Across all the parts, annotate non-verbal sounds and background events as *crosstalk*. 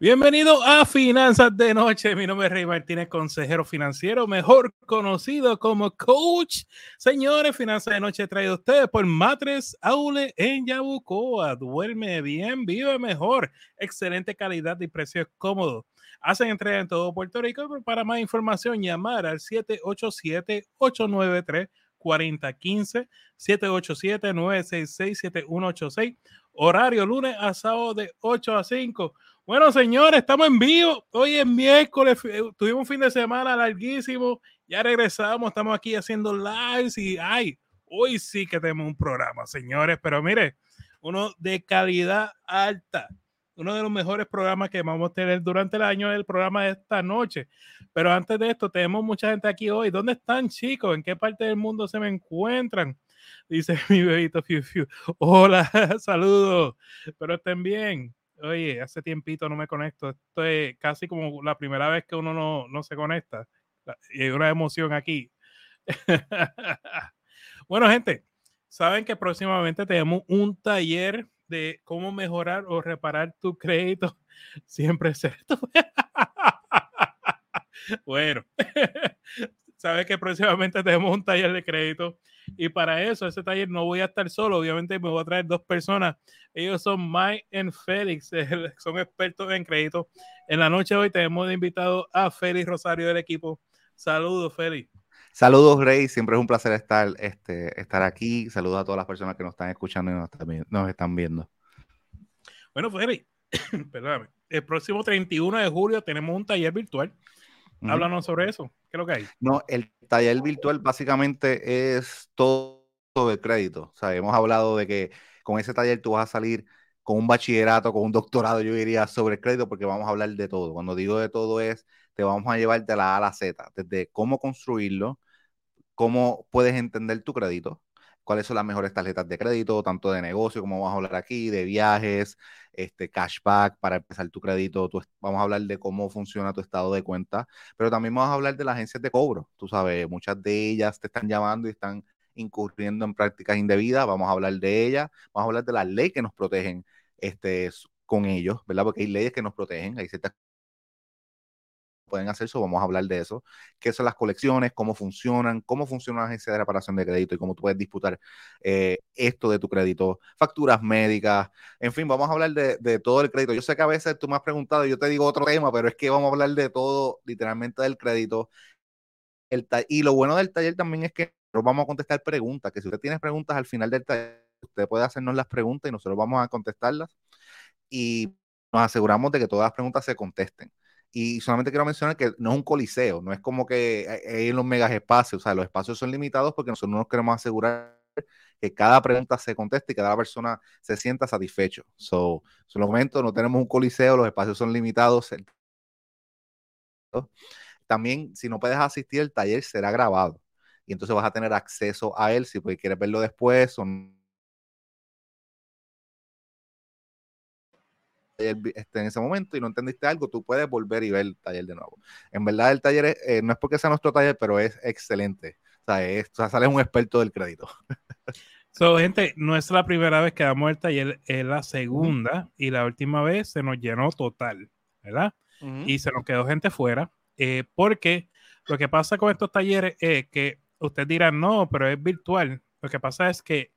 Bienvenido a Finanzas de Noche. Mi nombre es Rey Martínez, consejero financiero, mejor conocido como coach. Señores, Finanzas de Noche traído a ustedes por Matres Aule en Yabucoa. Duerme bien, vive mejor. Excelente calidad y precios cómodos. Hacen entrega en todo Puerto Rico. Para más información, llamar al 787-893-4015, 787-966-7186. Horario lunes a sábado de 8 a 5 bueno, señores, estamos en vivo. Hoy es miércoles, eh, tuvimos un fin de semana larguísimo. Ya regresamos, estamos aquí haciendo lives y ay, hoy sí que tenemos un programa, señores. Pero mire, uno de calidad alta. Uno de los mejores programas que vamos a tener durante el año es el programa de esta noche. Pero antes de esto, tenemos mucha gente aquí hoy. ¿Dónde están, chicos? ¿En qué parte del mundo se me encuentran? Dice *laughs* mi bebito Fiu Fiu. Hola, *laughs* saludos. Pero estén bien oye, hace tiempito no me conecto. Esto es casi como la primera vez que uno no, no se conecta. Y hay una emoción aquí. *laughs* bueno, gente, saben que próximamente tenemos un taller de cómo mejorar o reparar tu crédito. Siempre es esto. bueno, sabes que próximamente *laughs* tenemos un taller de crédito y para eso, ese taller no voy a estar solo, obviamente me voy a traer dos personas. Ellos son Mike y Félix, *laughs* son expertos en crédito. En la noche de hoy tenemos invitado a Félix Rosario del equipo. Saludos, Félix. Saludos, Rey. Siempre es un placer estar, este, estar aquí. Saludos a todas las personas que nos están escuchando y nos están, nos están viendo. Bueno, Félix, *coughs* perdóname. El próximo 31 de julio tenemos un taller virtual Háblanos sobre eso. ¿Qué es lo que hay? No, el taller virtual básicamente es todo el crédito. O sea, hemos hablado de que con ese taller tú vas a salir con un bachillerato, con un doctorado, yo diría, sobre el crédito, porque vamos a hablar de todo. Cuando digo de todo es, te vamos a llevar de la A a la Z, desde cómo construirlo, cómo puedes entender tu crédito, cuáles son las mejores tarjetas de crédito, tanto de negocio como vamos a hablar aquí, de viajes, este cashback para empezar tu crédito. vamos a hablar de cómo funciona tu estado de cuenta, pero también vamos a hablar de las agencias de cobro. Tú sabes, muchas de ellas te están llamando y están incurriendo en prácticas indebidas. Vamos a hablar de ellas, vamos a hablar de las leyes que nos protegen este, con ellos, ¿verdad? Porque hay leyes que nos protegen, hay ciertas pueden hacer eso, vamos a hablar de eso, qué son las colecciones, cómo funcionan, cómo funciona la agencia de reparación de crédito y cómo tú puedes disputar eh, esto de tu crédito, facturas médicas, en fin, vamos a hablar de, todo el crédito. Yo sé que a veces tú me has preguntado yo te digo otro tema, pero es que vamos a hablar de todo, literalmente del crédito. El y lo bueno del taller también es que vamos a contestar preguntas, que si usted tiene preguntas al final del taller, usted puede hacernos las preguntas y nosotros vamos a contestarlas y nos aseguramos de que todas las preguntas se contesten. Y solamente quiero mencionar que no es un coliseo, no es como que hay en los megas espacios, o sea, los espacios son limitados porque nosotros no nos queremos asegurar que cada pregunta se conteste y que cada persona se sienta satisfecho. So, en los momentos no tenemos un coliseo, los espacios son limitados. También, si no puedes asistir, el taller será grabado y entonces vas a tener acceso a él si pues, quieres verlo después o este, en ese momento y no entendiste algo, tú puedes volver y ver el taller de nuevo. En verdad, el taller eh, no es porque sea nuestro taller, pero es excelente. O sea, es, o sales un experto del crédito. *laughs* So, gente, no es la primera vez que damos el taller, es la segunda y la última vez se nos llenó total, ¿verdad? Y se nos quedó gente fuera, eh, porque lo que pasa con estos talleres es que usted dirá, no, pero es virtual. Lo que pasa es que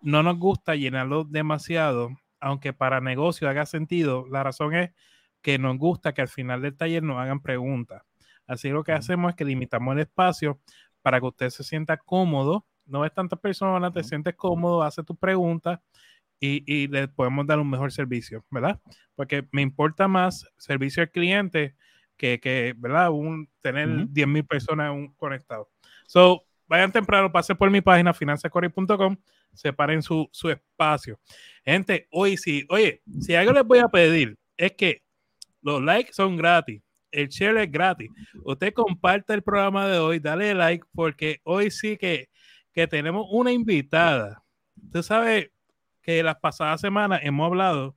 no nos gusta llenarlo demasiado aunque para negocio haga sentido, la razón es que nos gusta que al final del taller nos hagan preguntas. Así lo que hacemos es que limitamos el espacio para que usted se sienta cómodo, no ves tantas personas, te sientes cómodo, hace tus preguntas y, le podemos dar un mejor servicio, ¿verdad? Porque me importa más servicio al cliente que, que ¿verdad? Un, tener 10.000 personas un, conectados. So, vayan temprano, pasen por mi página finanzascorey.com separen su, su espacio. Gente, hoy sí, oye, si algo les voy a pedir es que los likes son gratis, el share es gratis. Usted comparte el programa de hoy, dale like, porque hoy sí que, que tenemos una invitada. Usted sabe que las pasadas semanas hemos hablado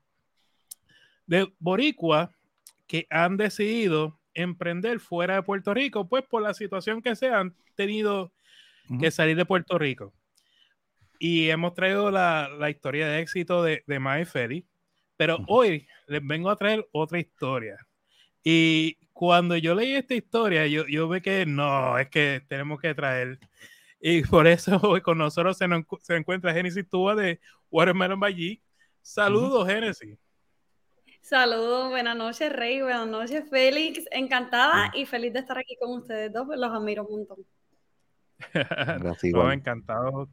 de boricua que han decidido emprender fuera de Puerto Rico, pues por la situación que se han tenido que salir de Puerto Rico. Y hemos traído la, historia de éxito de, de Mae Ferry, Pero hoy les vengo a traer otra historia. Y cuando yo leí esta historia, yo, yo ve que no, es que tenemos que traer. Y por eso *laughs* hoy con nosotros se, se encuentra Genesis Tuba de Watermelon by Saludos, Genesis. Saludos, buenas noches, Rey, buenas noches, Félix. Encantada y feliz de estar aquí con ustedes dos, pues los admiro un montón. Gracias, *laughs* encantado.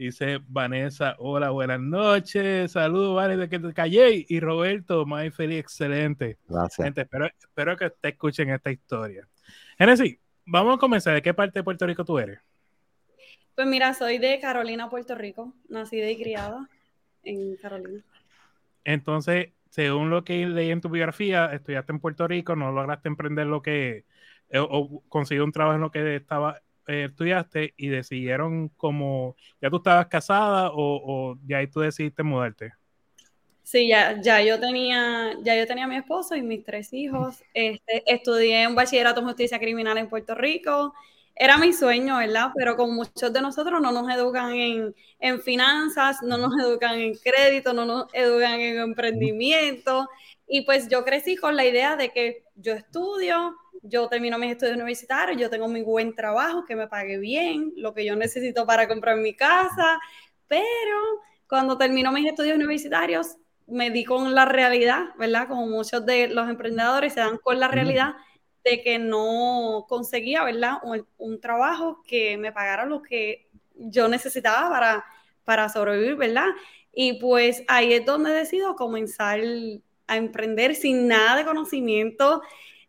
Dice Vanessa, hola, buenas noches. Saludos, Vanessa, que te callé. Y Roberto, muy feliz, excelente. Gracias. Gente, espero, espero que te escuchen esta historia. Genesis, vamos a comenzar. ¿De qué parte de Puerto Rico tú eres? Pues mira, soy de Carolina, Puerto Rico. Nacida y criada en Carolina. Entonces, según lo que leí en tu biografía, estudiaste en Puerto Rico, no lograste emprender lo que, eh, o conseguir un trabajo en lo que estaba eh, estudiaste y decidieron como, ya tú estabas casada o, ya ahí tú decidiste mudarte. Sí, ya, ya yo tenía, ya yo tenía a mi esposo y mis tres hijos. *laughs* Este, estudié un bachillerato en justicia criminal en Puerto Rico era mi sueño, ¿verdad? Pero como muchos de nosotros no nos educan en, en finanzas, no nos educan en crédito, no nos educan en emprendimiento. Y pues yo crecí con la idea de que yo estudio, yo termino mis estudios universitarios, yo tengo mi buen trabajo, que me pague bien, lo que yo necesito para comprar mi casa, pero cuando termino mis estudios universitarios me di con la realidad, ¿verdad? Como muchos de los emprendedores se dan con la realidad de que no conseguía, ¿verdad? Un, trabajo que me pagara lo que yo necesitaba para, para sobrevivir, ¿verdad? Y pues ahí es donde decido comenzar a emprender sin nada de conocimiento,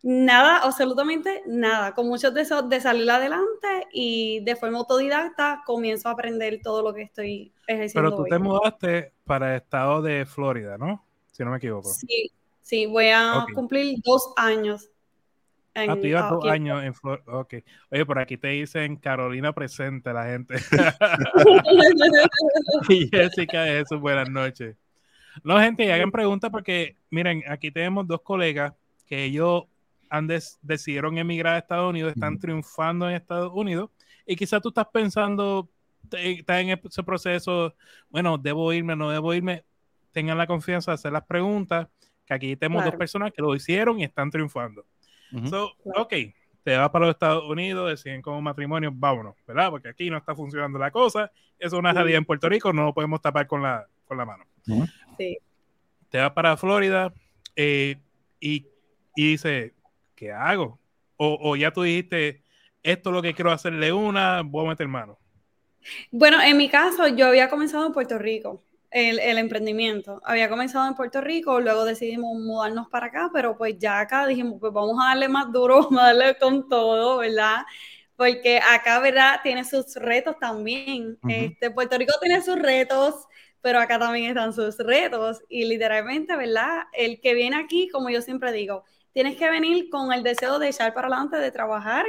nada, absolutamente nada, con muchos deseos de salir adelante y de forma autodidacta comienzo a aprender todo lo que estoy ejerciendo. Pero tú te mudaste para el estado de Florida, ¿no? Si no me equivoco. Sí, sí, voy a cumplir dos años ah, tú ibas dos años en Florida. Ok. Oye, por aquí te dicen Carolina presente la gente. *laughs* y Jessica eso, buenas noches. No, gente, y hagan preguntas porque, miren, aquí tenemos dos colegas que ellos han decidieron emigrar a Estados Unidos, están triunfando en Estados Unidos, y quizás tú estás pensando, estás en ese proceso, bueno, debo irme, no debo irme, tengan la confianza de hacer las preguntas, que aquí tenemos dos personas que lo hicieron y están triunfando. So, ok, te vas para los Estados Unidos, deciden como matrimonio, vámonos, ¿verdad? Porque aquí no está funcionando la cosa. Es una realidad en Puerto Rico, no lo podemos tapar con la, con la mano. Sí. Te vas para Florida eh, y, y dice, ¿qué hago? O, o, ya tú dijiste, esto es lo que quiero hacerle una, voy a meter mano. Bueno, en mi caso, yo había comenzado en Puerto Rico el, emprendimiento. Había comenzado en Puerto Rico, luego decidimos mudarnos para acá, pero pues ya acá dijimos, pues vamos a darle más duro, *laughs* vamos a darle con todo, ¿verdad? Porque acá, ¿verdad? Tiene sus retos también. este, Puerto Rico tiene sus retos, pero acá también están sus retos. Y literalmente, ¿verdad? El que viene aquí, como yo siempre digo, tienes que venir con el deseo de echar para adelante, de trabajar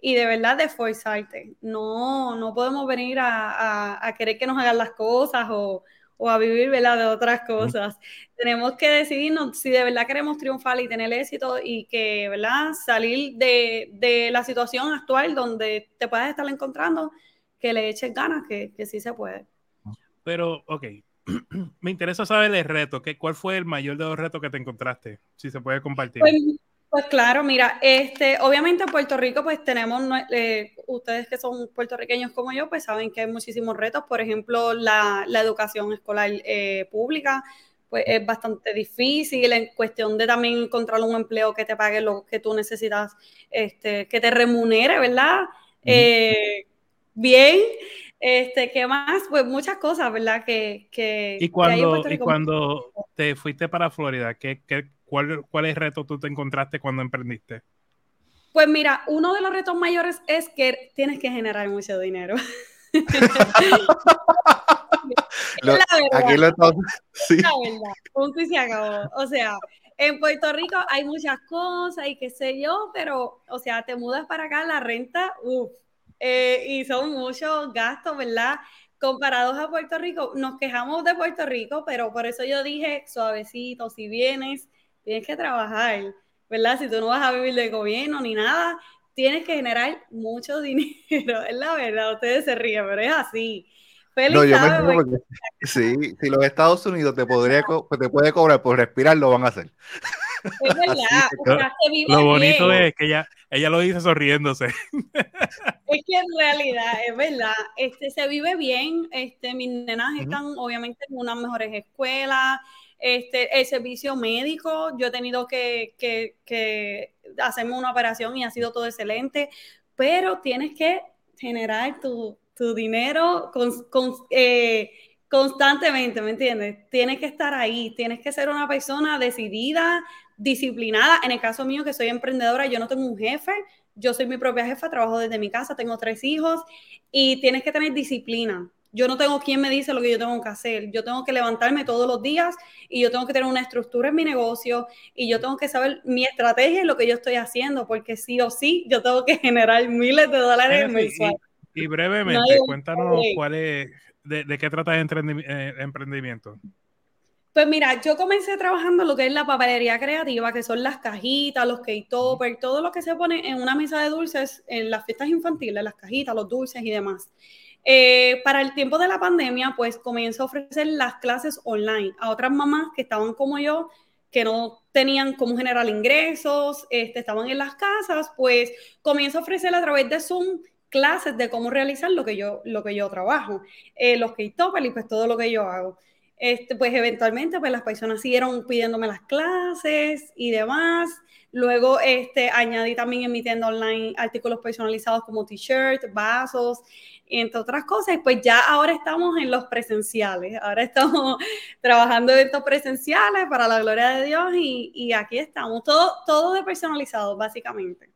y de verdad de esforzarte. No, no podemos venir a, a querer que nos hagan las cosas o, o a vivir ¿verdad? de otras cosas. Tenemos que decidirnos si de verdad queremos triunfar y tener éxito y que ¿verdad? salir de, de la situación actual donde te puedes estar encontrando, que le eches ganas, que, que sí se puede. Pero, ok, *clears throat* me interesa saber el reto, que, ¿cuál fue el mayor de los retos que te encontraste? Si se puede compartir. Pues, pues claro, mira, este, obviamente en Puerto Rico pues tenemos, eh, ustedes que son puertorriqueños como yo, pues saben que hay muchísimos retos, por ejemplo, la, educación escolar eh, pública, pues es bastante difícil en cuestión de también encontrar un empleo que te pague lo que tú necesitas, este, que te remunere, ¿verdad? Eh, bien, este, ¿qué más? Pues muchas cosas, ¿verdad? Que, que, y cuando, y cuando te fuiste para Florida, ¿qué, qué ¿Cuál, ¿Cuáles retos tú te encontraste cuando emprendiste? Pues mira, uno de los retos mayores es que tienes que generar mucho dinero. *laughs* lo, la verdad. Aquí lo sí. La verdad, punto y se acabó. O sea, en Puerto Rico hay muchas cosas y qué sé yo, pero, o sea, te mudas para acá, la renta, uff, eh, y son muchos gastos, ¿verdad? Comparados a Puerto Rico, nos quejamos de Puerto Rico, pero por eso yo dije, suavecito, si vienes, tienes que trabajar, ¿verdad? Si tú no vas a vivir del gobierno ni nada, tienes que generar mucho *laughs* dinero, es la verdad, ustedes se ríen, pero es así. no, yo me porque, sí, si los Estados Unidos te, podría te puede cobrar por respirar, lo van a hacer. Es verdad. lo bonito es que ella, ella lo dice sonriéndose. Es que en realidad, es verdad, este, se vive bien. Este, mis nenas están obviamente en unas mejores escuelas. Este, el servicio médico, yo he tenido que, que, que hacerme una operación y ha sido todo excelente, pero tienes que generar tu, tu dinero con, con, eh, constantemente, ¿me entiendes? Tienes que estar ahí, tienes que ser una persona decidida, disciplinada. En el caso mío, que soy emprendedora, yo no tengo un jefe, yo soy mi propia jefa, trabajo desde mi casa, tengo tres hijos y tienes que tener disciplina. Yo no tengo quien me dice lo que yo tengo que hacer. Yo tengo que levantarme todos los días y yo tengo que tener una estructura en mi negocio y yo tengo que saber mi estrategia y lo que yo estoy haciendo, porque sí o sí yo tengo que generar miles de dólares mensuales. Y, y, brevemente, cuéntanos cuál es, de, de, qué trata el eh, emprendimiento. Pues mira, yo comencé trabajando lo que es la papelería creativa, que son las cajitas, los cake toppers, todo lo que se pone en una mesa de dulces en las fiestas infantiles, las cajitas, los dulces y demás. Eh, para el tiempo de la pandemia, pues comienzo a ofrecer las clases online a otras mamás que estaban como yo, que no tenían cómo generar ingresos, este, estaban en las casas, pues comienzo a ofrecer a través de Zoom clases de cómo realizar lo que yo, lo que yo trabajo, eh, los cake toppers y pues todo lo que yo hago. Este, pues eventualmente pues las personas siguieron pidiéndome las clases y demás. Luego este, añadí también en mi tienda online artículos personalizados como t-shirts, vasos, entre otras cosas. Pues ya ahora estamos en los presenciales. Ahora estamos *laughs* trabajando en estos presenciales para la gloria de Dios y, y aquí estamos. Todo, todo de personalizado, básicamente.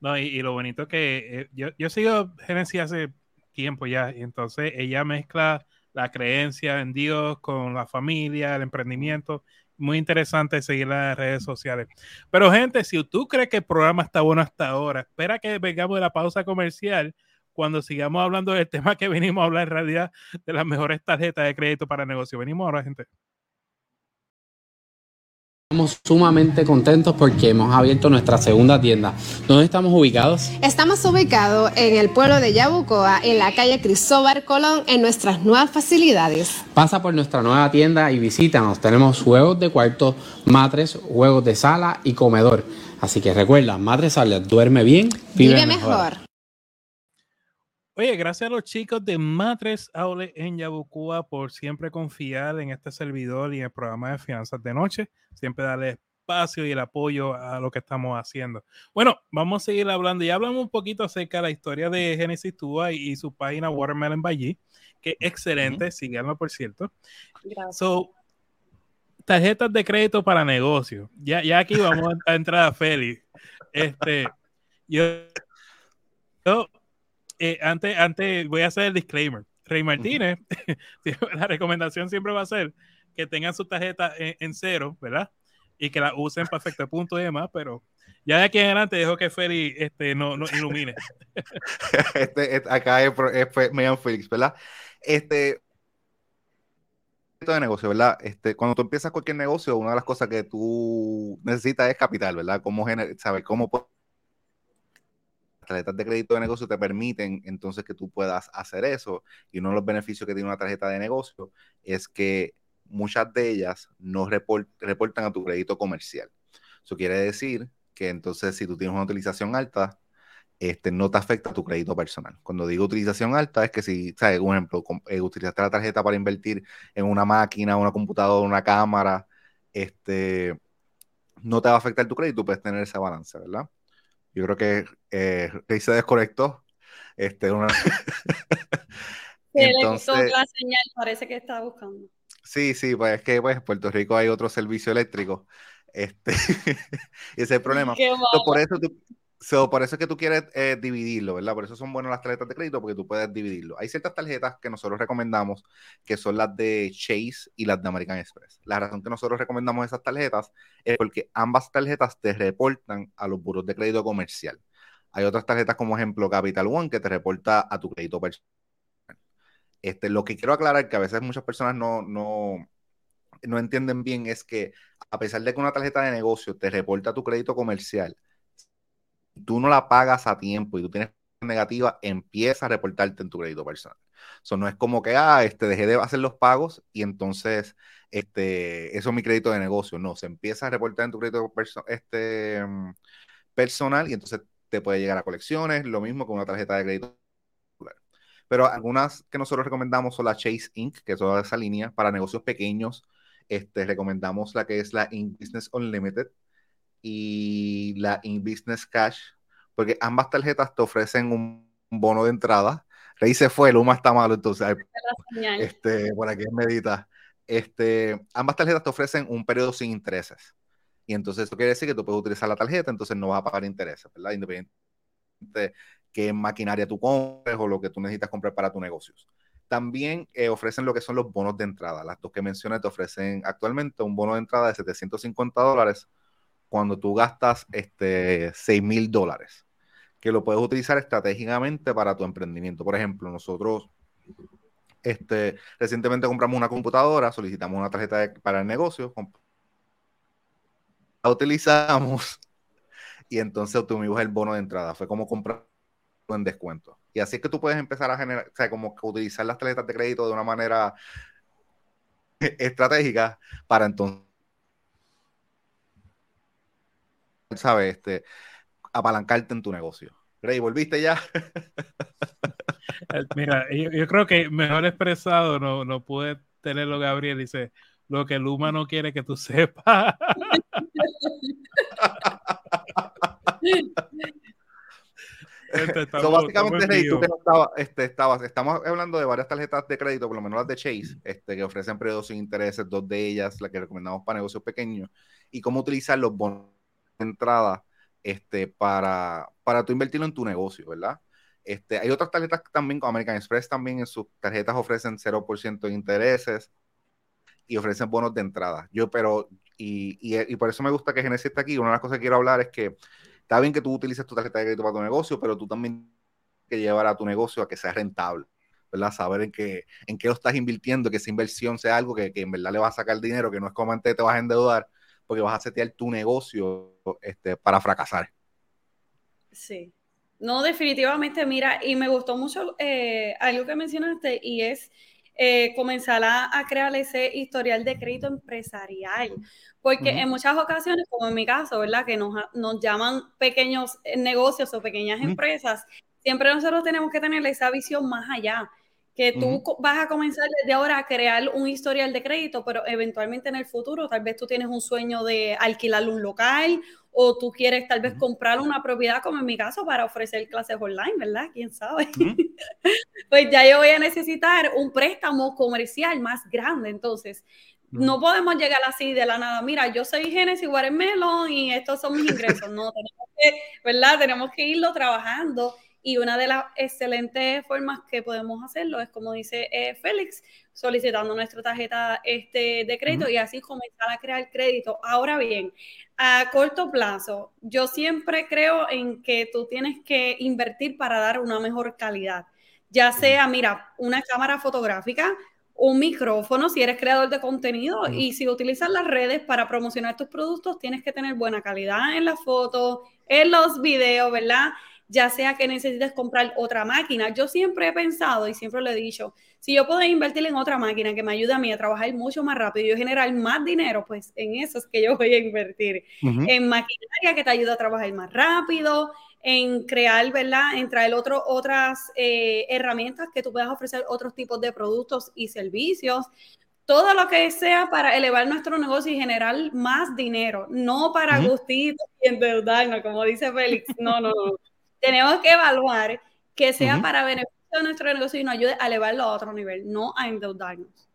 No, y, lo bonito que eh, yo, yo sigo Genesis hace tiempo ya, y entonces ella mezcla la creencia en Dios con la familia, el emprendimiento. Muy interesante seguir las redes sociales. Pero gente, si tú crees que el programa está bueno hasta ahora, espera que vengamos de la pausa comercial cuando sigamos hablando del *laughs* tema que venimos a hablar en realidad de las mejores tarjetas de crédito para negocio. Venimos ahora, gente. Estamos sumamente contentos porque hemos abierto nuestra segunda tienda. ¿Dónde estamos ubicados? Estamos ubicados en el pueblo de Yabucoa, en la calle Cristóbal Colón, en nuestras nuevas facilidades. Pasa por nuestra nueva tienda y visítanos. Tenemos juegos de cuarto, matres, juegos de sala y comedor. Así que recuerda, madre sala, duerme bien, vive, mejor. Oye, gracias a los chicos de Matres Aule en Yabucoa por siempre confiar en este servidor y en el programa de finanzas de noche. Siempre darle espacio y el apoyo a lo que estamos haciendo. Bueno, vamos a seguir hablando. Ya hablamos un poquito acerca de la historia de Genesis Tua y, su página Watermelon by que es excelente. Síganlo, por cierto. Gracias. So, tarjetas de crédito para negocios. Ya, ya aquí vamos a entrar a Félix. *laughs* Este, yo, yo eh, antes, antes voy a hacer el disclaimer. Rey Martínez, *laughs* la recomendación siempre va a ser que tengan su tarjeta en, cero, ¿verdad? Y que la usen para efecto punto y demás, pero ya de aquí en adelante dejo que Feri este, no, no ilumine. *laughs* Este, este, acá es, es Megan Felix, ¿verdad? Este, de negocio, ¿verdad? Este, cuando tú empiezas cualquier negocio, una de las cosas que tú necesitas es capital, ¿verdad? Cómo saber cómo tarjetas de crédito de negocio te permiten entonces que tú puedas hacer eso. Y uno de los beneficios que tiene una tarjeta de negocio es que muchas de ellas no reportan a tu crédito comercial. Eso quiere decir que entonces si tú tienes una utilización alta, este, no te afecta tu crédito personal. Cuando digo utilización alta es que si, ¿sabes? Un ejemplo, eh, utilizaste la tarjeta para invertir en una máquina, una computadora, una cámara, este, no te va a afectar tu crédito, puedes tener esa balance, ¿verdad? Yo creo que eh, se desconectó. Este, una... *laughs* Entonces, la señal, parece que está buscando. Sí, sí, pues es que pues, en Puerto Rico hay otro servicio eléctrico. Este, *laughs* ese es el problema. por eso tú, por eso es que tú quieres eh, dividirlo, ¿verdad? Por eso son buenas las tarjetas de crédito, porque tú puedes dividirlo. Hay ciertas tarjetas que nosotros recomendamos, que son las de Chase y las de American Express. La razón que nosotros recomendamos esas tarjetas es porque ambas tarjetas te reportan a los buros de crédito comercial. Hay otras tarjetas como ejemplo Capital One que te reporta a tu crédito personal. Este, lo que quiero aclarar, que a veces muchas personas no, no, no entienden bien, es que a pesar de que una tarjeta de negocio te reporta tu crédito comercial, tú no la pagas a tiempo y tú tienes negativa, empieza a reportarte en tu crédito personal. Eso no es como que, ah, este, dejé de hacer los pagos y entonces este, eso es mi crédito de negocio. No, se empieza a reportar en tu crédito este, mm, personal y entonces te puede llegar a colecciones, lo mismo con una tarjeta de crédito. Pero algunas que nosotros recomendamos son la Chase Inc., que es toda esa línea para negocios pequeños. Este, recomendamos la que es la In Business Unlimited y la In Business Cash, porque ambas tarjetas te ofrecen un bono de entrada. Rey se fue, Luma está malo, entonces este, por aquí es medita. Este, ambas tarjetas te ofrecen un periodo sin intereses. Y entonces eso quiere decir que tú puedes utilizar la tarjeta, entonces no vas a pagar intereses, ¿verdad? Independientemente de qué maquinaria tú compres o lo que tú necesitas comprar para tus negocios. También eh, ofrecen lo que son los bonos de entrada. Las dos que mencioné te ofrecen actualmente un bono de entrada de 750 dólares cuando tú gastas este, 6 mil dólares, que lo puedes utilizar estratégicamente para tu emprendimiento. Por ejemplo, nosotros este, recientemente compramos una computadora, solicitamos una tarjeta para el negocio, la utilizamos y entonces obtuvimos el bono de entrada. Fue como comprar en descuento. Y así es que tú puedes empezar a generar, o sea, como utilizar las tarjetas de crédito de una manera estratégica para entonces, ¿sabes? Este, apalancarte en tu negocio. Rey, ¿volviste ya? Mira, yo, creo que mejor expresado no, no pude tenerlo Gabriel. Dice, lo que Luma no quiere que tú *laughs* sepas. Este, básicamente, Rey, tú que este, estabas, estamos hablando de varias tarjetas de crédito, por lo menos las de Chase, este, que ofrecen periodos sin intereses, dos de ellas, las que recomendamos para negocios pequeños, y cómo utilizar los bonos entrada este, para, para tú invertirlo en tu negocio, ¿verdad? Este, hay otras tarjetas también, como American Express también en sus tarjetas ofrecen 0% de intereses y ofrecen bonos de entrada. Yo, pero, y, y, por eso me gusta que Genesis esté aquí. Una de las cosas que quiero hablar es que está bien que tú utilices tu tarjeta de crédito para tu negocio, pero tú también que llevar a tu negocio a que sea rentable, ¿verdad? Saber en qué, en qué lo estás invirtiendo, que esa inversión sea algo que, que en verdad le va a sacar dinero, que no es como antes te vas a endeudar, porque vas a setear tu negocio este, para fracasar. Sí. No, definitivamente, mira, y me gustó mucho eh, algo que mencionaste y es eh, comenzar a, crear ese historial de crédito empresarial. Porque en muchas ocasiones, como en mi caso, ¿verdad? Que nos, llaman pequeños negocios o pequeñas empresas, siempre nosotros tenemos que tener esa visión más allá que tú vas a comenzar desde ahora a crear un historial de crédito, pero eventualmente en el futuro tal vez tú tienes un sueño de alquilar un local o tú quieres tal vez comprar una propiedad, como en mi caso, para ofrecer clases online, ¿verdad? ¿Quién sabe? *laughs* pues ya yo voy a necesitar un préstamo comercial más grande, entonces no podemos llegar así de la nada. Mira, yo soy Genesis Watermelon y estos son mis ingresos. No, tenemos que, ¿verdad? Tenemos que irlo trabajando y una de las excelentes formas que podemos hacerlo es, como dice eh, Félix, solicitando nuestra tarjeta este, de crédito y así comenzar a crear crédito. Ahora bien, a corto plazo, yo siempre creo en que tú tienes que invertir para dar una mejor calidad. Ya sea, mira, una cámara fotográfica, un micrófono si eres creador de contenido y si utilizas las redes para promocionar tus productos, tienes que tener buena calidad en las fotos, en los videos, ¿verdad? Ya sea que necesites comprar otra máquina. Yo siempre he pensado y siempre lo he dicho, si yo puedo invertir en otra máquina que me ayude a mí a trabajar mucho más rápido y yo generar más dinero, pues en eso es que yo voy a invertir. En maquinaria que te ayuda a trabajar más rápido, en crear, ¿verdad? En traer otro, otras eh, herramientas que tú puedas ofrecer otros tipos de productos y servicios. Todo lo que sea para elevar nuestro negocio y generar más dinero, no para gustitos y endeudarnos, como dice Félix. No, no, no tenemos que evaluar que sea para beneficio de nuestro negocio y nos ayude a elevarlo a otro nivel, no a endeudarnos.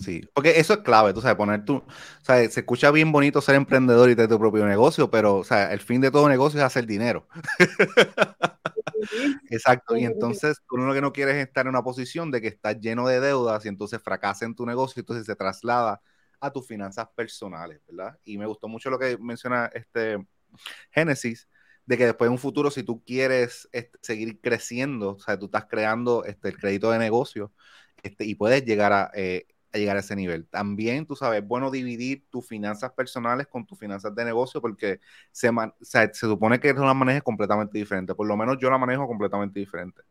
Sí, porque eso es clave, tú sabes, poner tu, o sea, se escucha bien bonito ser emprendedor y tener tu propio negocio, pero, o sea, el fin de todo negocio es hacer dinero. *laughs* Exacto, y entonces uno lo que no quieres es estar en una posición de que estás lleno de deudas y entonces fracasa en tu negocio y entonces se traslada a tus finanzas personales, ¿verdad? Y me gustó mucho lo que menciona este Génesis, de que después en un futuro, si tú quieres este, seguir creciendo, o sea, tú estás creando este, el crédito de negocio este, y puedes llegar a, eh, llegar a ese nivel. También, tú sabes, es bueno dividir tus finanzas personales con tus finanzas de negocio porque se, se supone que es una maneja completamente diferente. Por lo menos yo la manejo completamente diferente.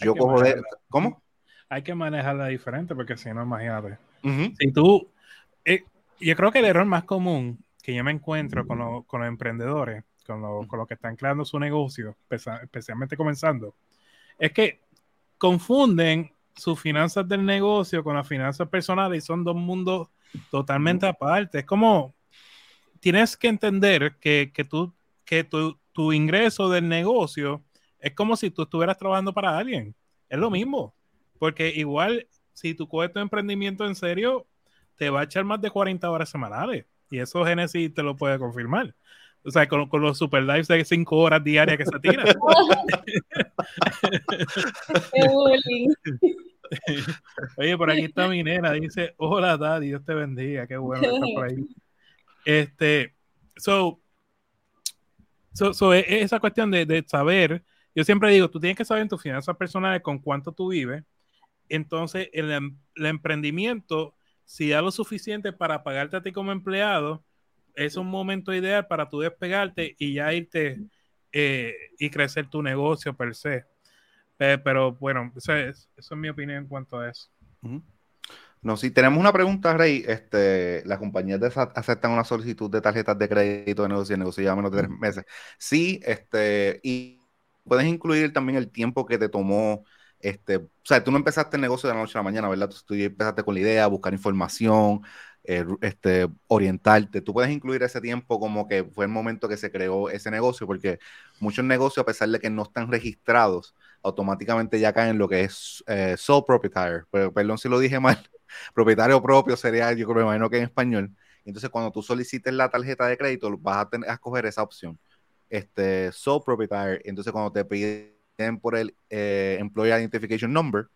Yo cojo de... ¿Cómo? Hay que manejarla diferente porque si no, imagínate. Si tú... Eh, yo creo que el error más común que yo me encuentro con, los emprendedores, con, con los que están creando su negocio, especialmente comenzando, es que confunden sus finanzas del negocio con las finanzas personales y son dos mundos totalmente aparte. Es como, tienes que entender que, que, tú, que tu, tu ingreso del negocio es como si tú estuvieras trabajando para alguien. Es lo mismo. Porque igual, si tú coges tu emprendimiento en serio, te va a echar más de 40 horas semanales. Y eso Genesis te lo puede confirmar. O sea, con, con los super lives de 5 horas diarias que se tiran. *laughs* *laughs* Oye, por aquí está mi nena, dice, hola Daddy, Dios te bendiga, qué bueno que estás por ahí. Este, so, so, e, esa cuestión de, de, saber, yo siempre digo, tú tienes que saber en tus finanzas personales con cuánto tú vives, entonces el, em, el emprendimiento, si da lo suficiente para pagarte a ti como empleado, es un momento ideal para tú despegarte y ya irte eh, y crecer tu negocio per se. pero bueno, esa es, eso es mi opinión en cuanto a eso. No, si tenemos una pregunta, Rey, este, las compañías aceptan una solicitud de tarjetas de crédito de negocio, de negocio ya menos de tres meses. Sí, este, y puedes incluir también el tiempo que te tomó, este, o sea, tú no empezaste el negocio de la noche a la mañana, ¿verdad? Tú, tú empezaste con la idea, buscar información, eh, este, orientarte. Tú puedes incluir ese tiempo como que fue el momento que se creó ese negocio, porque muchos negocios, a pesar de que no están registrados, automáticamente ya caen en lo que es eh, sole proprietor. Pero, perdón si lo dije mal, *laughs* propietario propio sería, yo creo, me imagino que en español. Entonces, cuando tú solicites la tarjeta de crédito, vas a, tener, a escoger esa opción, este, sole proprietor. Entonces, cuando te piden por el eh, Employee Identification Number,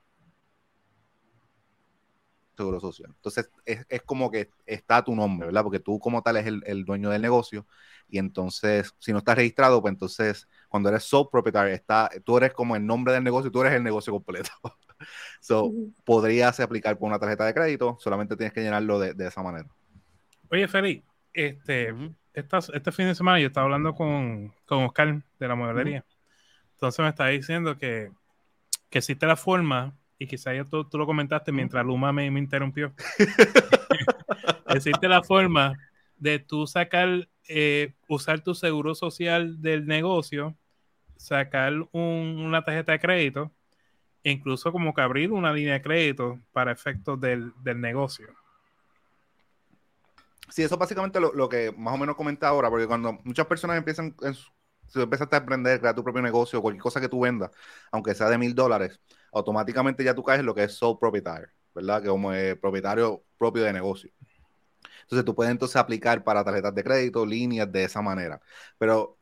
seguro social. Entonces, es, como que está tu nombre, ¿verdad? Porque tú como tal es el, dueño del negocio y entonces, si no estás registrado, pues entonces, cuando eres sole propietario, está, tú eres como el nombre del negocio, tú eres el negocio completo. *laughs* so, podrías aplicar por una tarjeta de crédito, solamente tienes que llenarlo de, esa manera. Oye, Feli, este, este fin de semana yo estaba hablando con, con Oscar de la modelería. Entonces me está diciendo que, que existe la forma y quizás ya tú, lo comentaste mientras Luma me, interrumpió. *laughs* *laughs* Existe la forma de tú sacar, eh, usar tu seguro social del negocio, sacar una tarjeta de crédito, e incluso como que abrir una línea de crédito para efectos del, negocio. Sí, eso es básicamente lo, lo, que más o menos comenta ahora, porque cuando muchas personas empiezan, si tú empiezas a emprender, crear tu propio negocio, cualquier cosa que tú vendas, aunque sea de mil dólares, automáticamente ya tú caes en lo que es sole proprietor, ¿verdad? Que como es propietario propio de negocio. Entonces tú puedes entonces aplicar para tarjetas de crédito, líneas de esa manera. Pero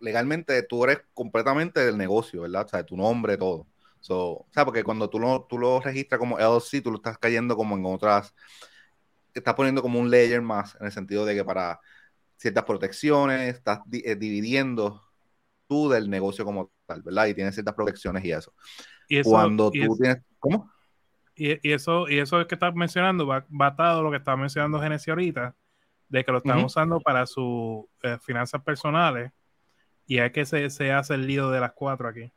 legalmente tú eres completamente del negocio, ¿verdad? O sea, tu nombre, todo. o sea, porque cuando tú lo, tú lo registras como LLC, tú lo estás cayendo como en otras, estás poniendo como un layer más, en el sentido de que para ciertas protecciones, estás eh, dividiendo tú del negocio como tal, ¿verdad? Y tienes ciertas protecciones y eso. Y eso Cuando tú tienes... ¿Cómo? Y, eso, y eso que estás mencionando va, va atado a lo que estaba mencionando Genesis ahorita, de que lo están usando para sus eh, finanzas personales y hay que se, se, hace el lío de las cuatro aquí.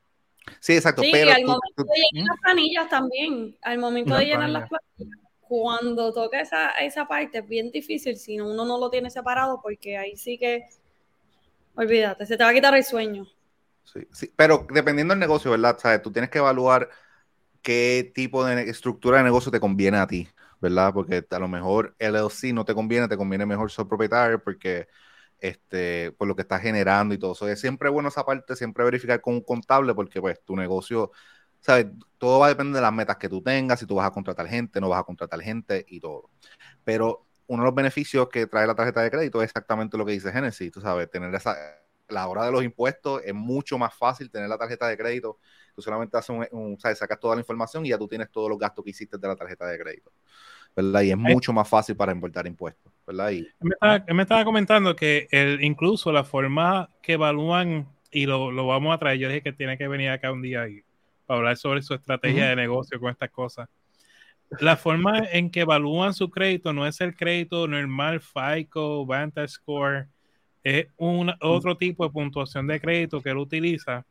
Sí, exacto. Sí, pero al momento de llenar las planillas también, al momento de llenar las planillas, cuando toca esa, esa parte es bien difícil si uno no lo tiene separado porque ahí sí que, olvídate, se te va a quitar el sueño. Sí, sí, pero dependiendo del negocio, ¿verdad? ¿Sabes? Tú tienes que evaluar qué tipo de estructura de negocio te conviene a ti, ¿verdad? Porque a lo mejor LLC no te conviene, te conviene mejor ser propietario porque este, por lo que estás generando y todo eso. Es siempre bueno esa parte, siempre verificar con un contable porque pues tu negocio ¿sabes? Todo va a depender de las metas que tú tengas, si tú vas a contratar gente, no vas a contratar gente y todo. Pero uno de los beneficios que trae la tarjeta de crédito es exactamente lo que dice Genesis, tú sabes, tener esa, la hora de los impuestos es mucho más fácil tener la tarjeta de crédito. Tú solamente haces un, ¿sabes? sacas toda la información y ya tú tienes todos los gastos que hiciste de la tarjeta de crédito. ¿verdad? Y es mucho más fácil para importar impuestos, ¿verdad? Y, me, estaba, me estaba comentando que el, incluso la forma que evalúan, y lo, lo, vamos a traer, yo dije que tiene que venir acá un día y para hablar sobre su estrategia de negocio con estas cosas. la forma en que evalúan su crédito no es el crédito normal FICO, Vantage Score, es un otro tipo de puntuación de crédito que él utiliza,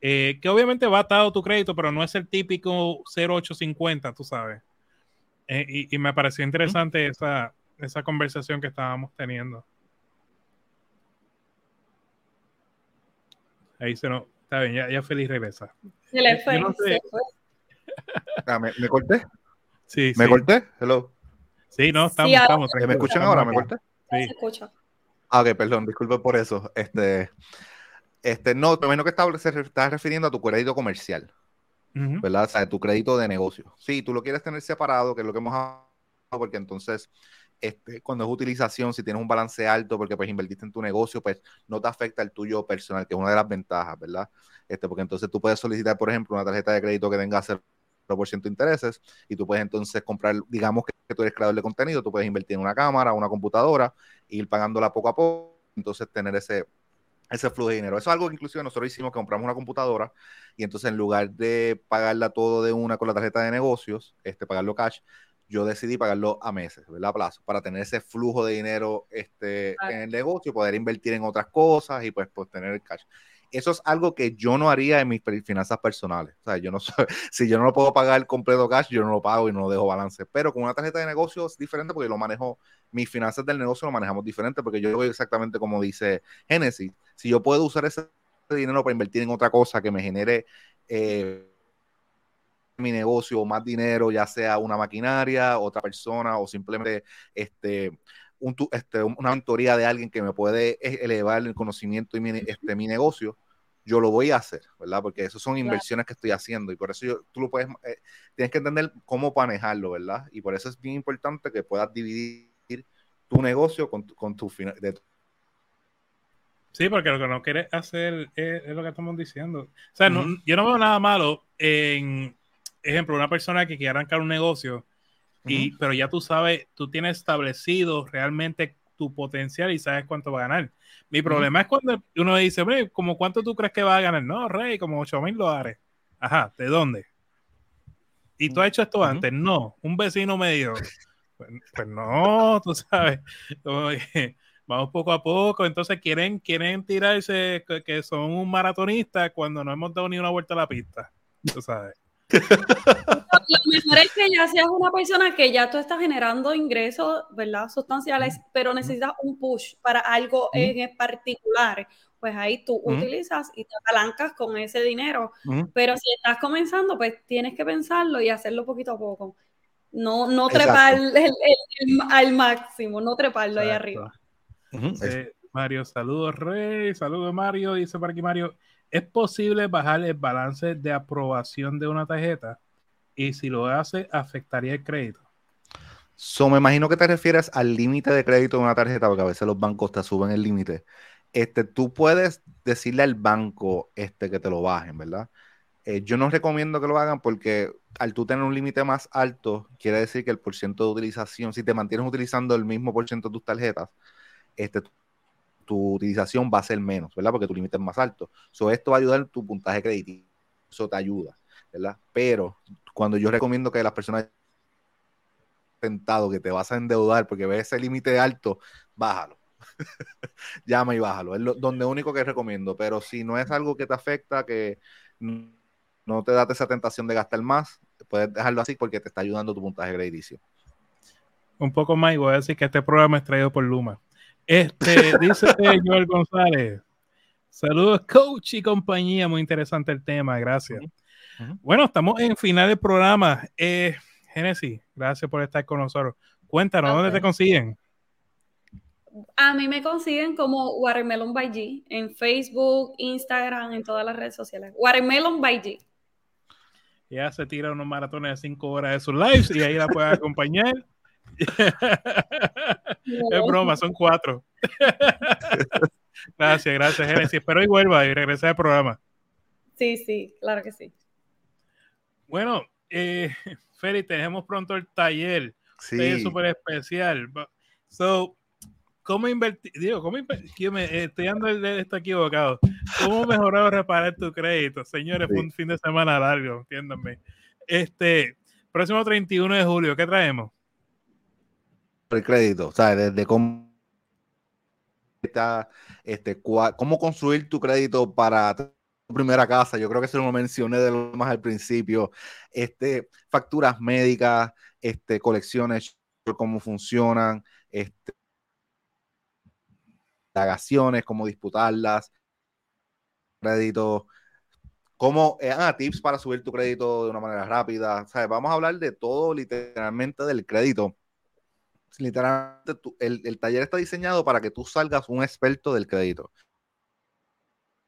eh, que obviamente va atado tu crédito, pero no es el típico 0850, tú sabes. Eh, y, me pareció interesante esa, esa conversación que estábamos teniendo. Ahí se no, está bien, ya, ya feliz regresa. Se le fue. *laughs* Ah, ¿me, corté? Sí, ¿Me corté? Hello. Sí, no, estamos. estamos ¿Me escuchan ahora? ¿Me corté? Sí. Se escucha. Ah, ok, perdón, disculpe por eso. Este, este, no, menos que estás refiriendo a tu crédito comercial, ¿verdad? O sea, tu crédito de negocio. Sí, tú lo quieres tener separado, que es lo que hemos hablado, porque entonces, este, cuando es utilización, si tienes un balance alto porque pues invertiste en tu negocio, pues no te afecta el tuyo personal, que es una de las ventajas, ¿verdad? Este, porque entonces tú puedes solicitar, por ejemplo, una tarjeta de crédito que tenga 0% de intereses y tú puedes entonces comprar, digamos que tú eres creador de contenido, tú puedes invertir en una cámara, una computadora, e ir pagándola poco a poco, entonces tener ese, ese flujo de dinero. Eso es algo que inclusive nosotros hicimos, que compramos una computadora y entonces en lugar de pagarla todo de una con la tarjeta de negocios, este, pagarlo cash, yo decidí pagarlo a meses, ¿verdad? A plazo, para tener ese flujo de dinero este, en el negocio, poder invertir en otras cosas y pues, pues tener el cash eso es algo que yo no haría en mis finanzas personales. O sea, yo no *laughs* si yo no lo puedo pagar completo cash, yo no lo pago y no lo dejo balance. Pero con una tarjeta de negocio es diferente porque lo manejo, mis finanzas del negocio lo manejamos diferente porque yo voy exactamente como dice Genesis. Si yo puedo usar ese dinero para invertir en otra cosa que me genere eh, mi negocio o más dinero, ya sea una maquinaria, otra persona o simplemente este, este, una mentoría de alguien que me puede eh, elevar el conocimiento y mi, este, mi negocio, yo lo voy a hacer, ¿verdad? Porque eso son inversiones que estoy haciendo y por eso yo, tú lo puedes, eh, tienes que entender cómo manejarlo, ¿verdad? Y por eso es bien importante que puedas dividir tu negocio con, con tu final. Sí, porque lo que no quieres hacer es, lo que estamos diciendo. O sea, yo no veo nada malo en, ejemplo, una persona que quiere arrancar un negocio, y, pero ya tú sabes, tú tienes establecido realmente tu potencial y sabes cuánto va a ganar. Mi problema es cuando uno dice, ¿como cuánto tú crees que va a ganar? No, Rey, como 8 mil dólares. Ajá, ¿de dónde? ¿Y tú has hecho esto antes? No, un vecino me dijo. Pues, pues no, *laughs* tú sabes. vamos poco a poco. Entonces quieren, quieren tirarse que, son un maratonista cuando no hemos dado ni una vuelta a la pista. Tú sabes. *laughs* Lo mejor es que ya seas una persona que ya tú estás generando ingresos, ¿verdad? Sustanciales, pero necesitas un push para algo en particular. Pues ahí tú utilizas y te apalancas con ese dinero. Pero si estás comenzando, pues tienes que pensarlo y hacerlo poquito a poco. No, no trepar al máximo, no treparlo ahí arriba. Mario, saludos Rey, saludos Mario, dice por aquí Mario. ¿Es posible bajar el balance de aprobación de una tarjeta? Y si lo hace, ¿afectaría el crédito? So, me imagino que te refieres al límite de crédito de una tarjeta, porque a veces los bancos te suben el límite. Este, tú puedes decirle al banco este, que te lo bajen, ¿verdad? Eh, yo no recomiendo que lo hagan porque al tú tener un límite más alto, quiere decir que el porcentaje de utilización, si te mantienes utilizando el mismo porcentaje de tus tarjetas, este, tu utilización va a ser menos, ¿verdad? Porque tu límite es más alto. So, esto va a ayudar en tu puntaje crediticio. Eso te ayuda, ¿verdad? Pero cuando yo recomiendo que las personas tentado que te vas a endeudar porque ves ese límite alto, bájalo. *laughs* Llama y bájalo. Es lo, donde único que recomiendo. Pero si no es algo que te afecta, que no te da esa tentación de gastar más, puedes dejarlo así porque te está ayudando tu puntaje crediticio. Un poco más, y voy a decir que este programa es traído por Luma. Este, *laughs* dice Joel González. Saludos, coach y compañía. Muy interesante el tema. Gracias. Bueno, estamos en final del programa. Eh, Genesis, gracias por estar con nosotros. Cuéntanos, ¿dónde te consiguen? A mí me consiguen como Watermelon by G en Facebook, Instagram, en todas las redes sociales. Watermelon by G. Ya se tira unos maratones de cinco horas de sus lives y ahí la puede acompañar. *laughs* es broma, son cuatro. *laughs* gracias, gracias, Genesis. Espero y vuelva y regrese al programa. Sí, sí, claro que sí. Bueno, eh, *laughs* Feli, tenemos pronto el taller. Sí. súper especial. So, ¿cómo invertir? Digo, ¿cómo invertir? Me, estoy dando el esto equivocado. ¿Cómo mejorar o reparar tu crédito? Señores, fue un fin de semana largo, entiéndanme. Este, próximo 31 de julio, ¿qué traemos? El crédito, o sea, desde cómo este, cómo construir tu crédito para primera casa. Yo creo que eso lo mencioné de lo más al principio. Este, facturas médicas, este, colecciones, cómo funcionan, este, cómo disputarlas, crédito, cómo, eh, ah, tips para subir tu crédito de una manera rápida. vamos a hablar de todo literalmente del crédito. Literalmente, el, taller está diseñado para que tú salgas un experto del crédito.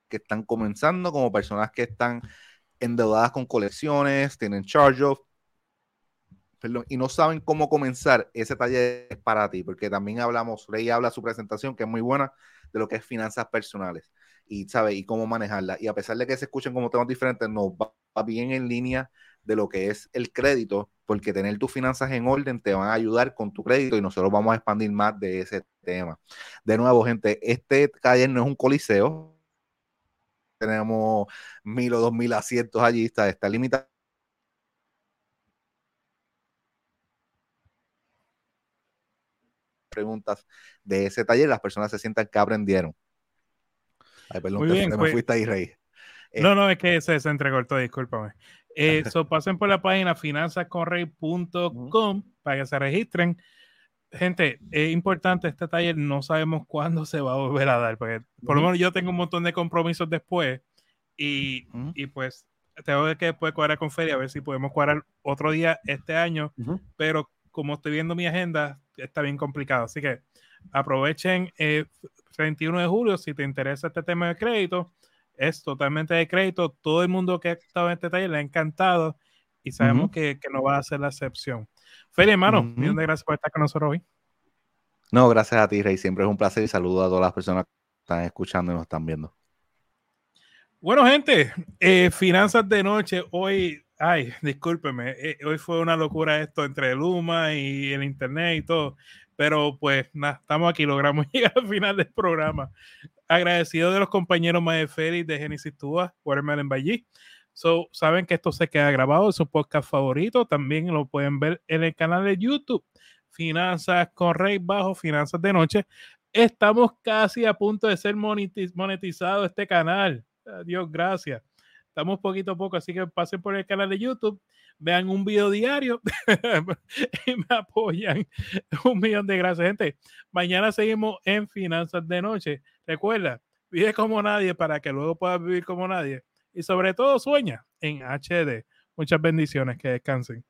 Que están comenzando como personas que están endeudadas con colecciones, tienen charge-off, y no saben cómo comenzar, ese taller es para ti, porque también hablamos, Rey habla su presentación, que es muy buena, de lo que es finanzas personales y, ¿sabe? y cómo manejarla. Y a pesar de que se escuchen como temas diferentes, nos va, bien en línea de lo que es el crédito, porque tener tus finanzas en orden te van a ayudar con tu crédito y nosotros vamos a expandir más de ese tema. De nuevo, gente, este taller no es un coliseo. Tenemos mil o dos mil asientos allí, está, está limitado preguntas de ese taller, las personas se sientan que aprendieron. Ay, perdón, Muy me fuiste ahí, Rey. Eh, no, no, es que se, se entrecortó, discúlpame. Eso, *laughs* eh, pasen por la página finanzasconrey.com para que se registren. Gente, es importante este taller, no sabemos cuándo se va a volver a dar, porque por lo menos yo tengo un montón de compromisos después y, y pues tengo que después cuadrar con Feria a ver si podemos cuadrar otro día este año, pero como estoy viendo mi agenda, está bien complicado. Así que aprovechen el eh, 31 de julio si te interesa este tema de crédito. Es totalmente de crédito. Todo el mundo que ha estado en este taller le ha encantado y sabemos que, no va a ser la excepción. Feli, hermano, uh gracias por estar con nosotros hoy. No, gracias a ti, Rey. Siempre es un placer y saludo a todas las personas que están escuchando y nos están viendo. Bueno, gente, eh, finanzas de noche. Hoy Ay, discúlpeme, eh, hoy fue una locura esto entre Luma y el internet y todo, pero pues nada, estamos aquí, logramos *laughs* llegar al final del programa. Agradecido de los compañeros Félix de Genesis Tua, Watermelon Valle. So, saben que esto se queda grabado en su podcast favorito, también lo pueden ver en el canal de YouTube, Finanzas con Rey Bajo, Finanzas de Noche. Estamos casi a punto de ser monetizado este canal. Dios gracias. Estamos poquito a poco, así que pasen por el canal de YouTube, vean un video diario *laughs* y me apoyan. Un millón de gracias, gente. Mañana seguimos en Finanzas de Noche. Recuerda, vive como nadie para que luego puedas vivir como nadie. Y sobre todo sueña en HD. Muchas bendiciones, que descansen.